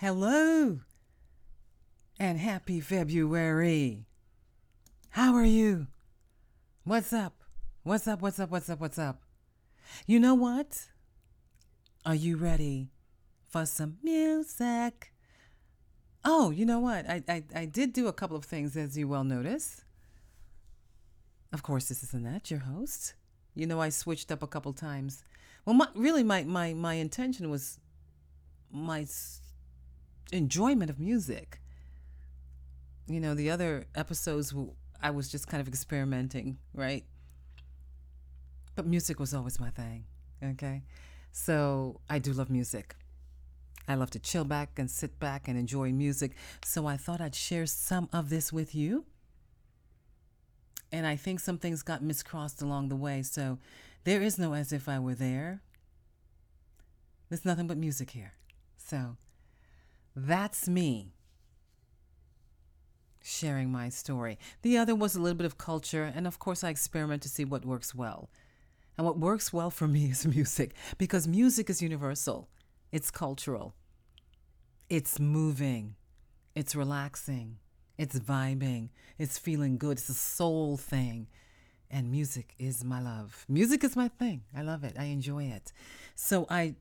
Hello and happy February. How are you? What's up? What's up? What's up? What's up? What's up? You know what? Are you ready for some music? Oh, you know what? I, I, I did do a couple of things, as you well notice. Of course, this is Annette, your host. You know, I switched up a couple times. Well, my, really, my, my, my intention was my enjoyment of music. You know, the other episodes, I was just kind of experimenting, right? But music was always my thing, okay? So I do love music. I love to chill back and sit back and enjoy music. So I thought I'd share some of this with you. And I think some things got miscrossed along the way. So there is no as if I were there. There's nothing but music here. So that's me sharing my story. The other was a little bit of culture. And of course, I experiment to see what works well. And what works well for me is music because music is universal, it's cultural, it's moving, it's relaxing, it's vibing, it's feeling good, it's a soul thing. And music is my love. Music is my thing. I love it. I enjoy it. So I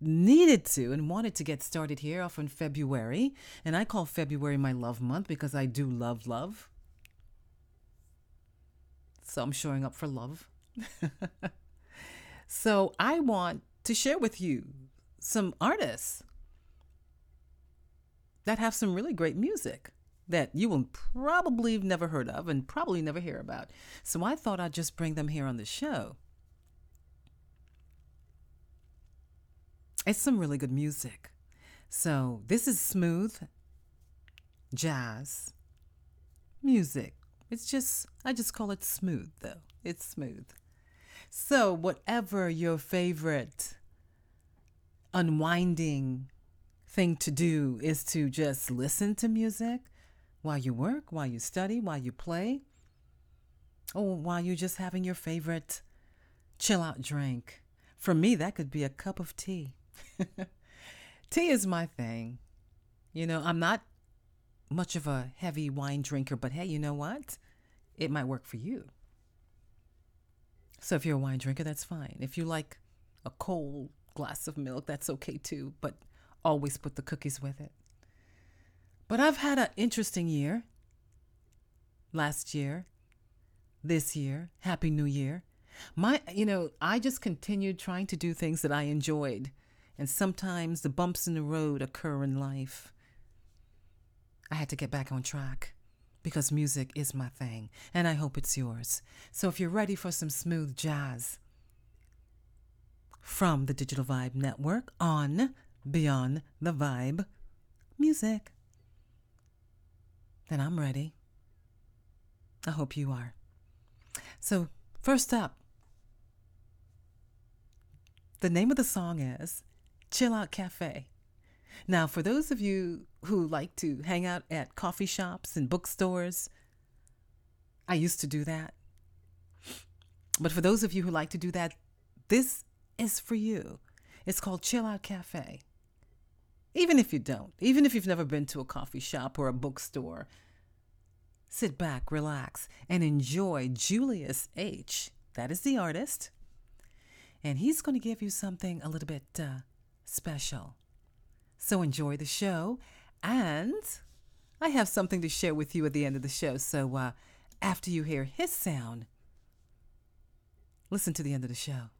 needed to and wanted to get started here off in February. And I call February my love month because I do love love. So I'm showing up for love. so I want to share with you some artists that have some really great music that you will probably have never heard of and probably never hear about. So I thought I'd just bring them here on the show. It's some really good music. So this is smooth jazz music. It's just, I just call it smooth though. It's smooth. So, whatever your favorite unwinding thing to do is to just listen to music while you work, while you study, while you play, or while you're just having your favorite chill out drink. For me, that could be a cup of tea. tea is my thing. You know, I'm not much of a heavy wine drinker, but hey, you know what? It might work for you. So if you're a wine drinker, that's fine. If you like a cold glass of milk, that's okay too, but always put the cookies with it. But I've had an interesting year. Last year, this year, Happy New Year. My, you know, I just continued trying to do things that I enjoyed. And sometimes the bumps in the road occur in life. I had to get back on track because music is my thing, and I hope it's yours. So if you're ready for some smooth jazz from the Digital Vibe Network on Beyond the Vibe Music, then I'm ready. I hope you are. So, first up, the name of the song is Chill Out Cafe. Now, for those of you who like to hang out at coffee shops and bookstores, I used to do that. But for those of you who like to do that, this is for you. It's called Chill Out Cafe. Even if you don't, even if you've never been to a coffee shop or a bookstore, sit back, relax, and enjoy Julius H. That is the artist. And he's going to give you something a little bit uh, special. So enjoy the show. And I have something to share with you at the end of the show. So uh, after you hear his sound, listen to the end of the show.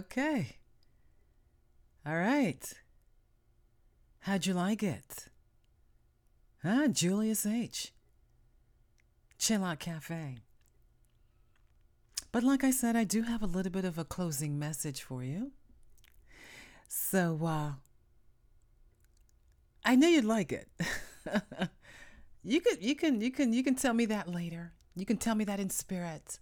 Okay. All right. How'd you like it? Huh? Julius H. Chill Out Cafe. But like I said, I do have a little bit of a closing message for you. So, uh, I know you'd like it. you could, you can, you can, you can tell me that later. You can tell me that in spirit.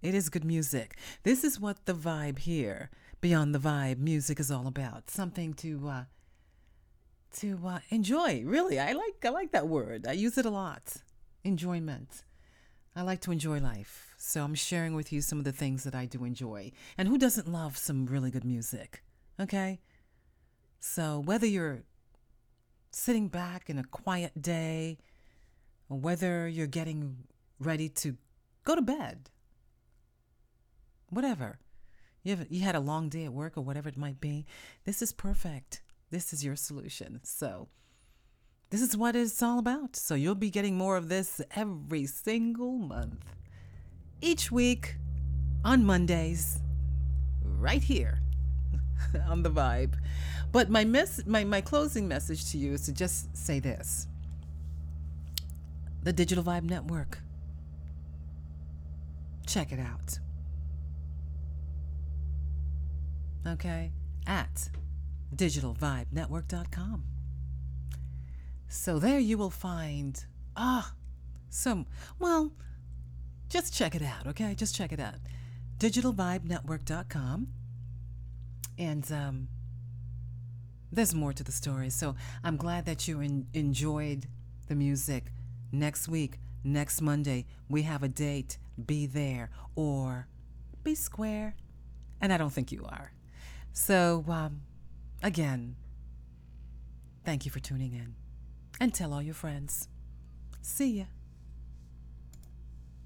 It is good music. This is what the vibe here, beyond the vibe, music is all about. Something to, uh, to uh, enjoy. Really, I like, I like that word. I use it a lot. Enjoyment. I like to enjoy life. So I'm sharing with you some of the things that I do enjoy. And who doesn't love some really good music? Okay? So whether you're sitting back in a quiet day, or whether you're getting ready to go to bed, whatever. You, have, you had a long day at work or whatever it might be. This is perfect. This is your solution. So, this is what it's all about. So, you'll be getting more of this every single month. Each week on Mondays, right here on the vibe. But my, mess, my, my closing message to you is to just say this the Digital Vibe Network. Check it out. Okay? At digitalvibenetwork.com. So there you will find, ah, some, well, just check it out, okay? Just check it out. digitalvibenetwork.com. And um, there's more to the story. So I'm glad that you in, enjoyed the music. Next week, next Monday, we have a date. Be there or be square. And I don't think you are. So, um, again, thank you for tuning in and tell all your friends. See ya.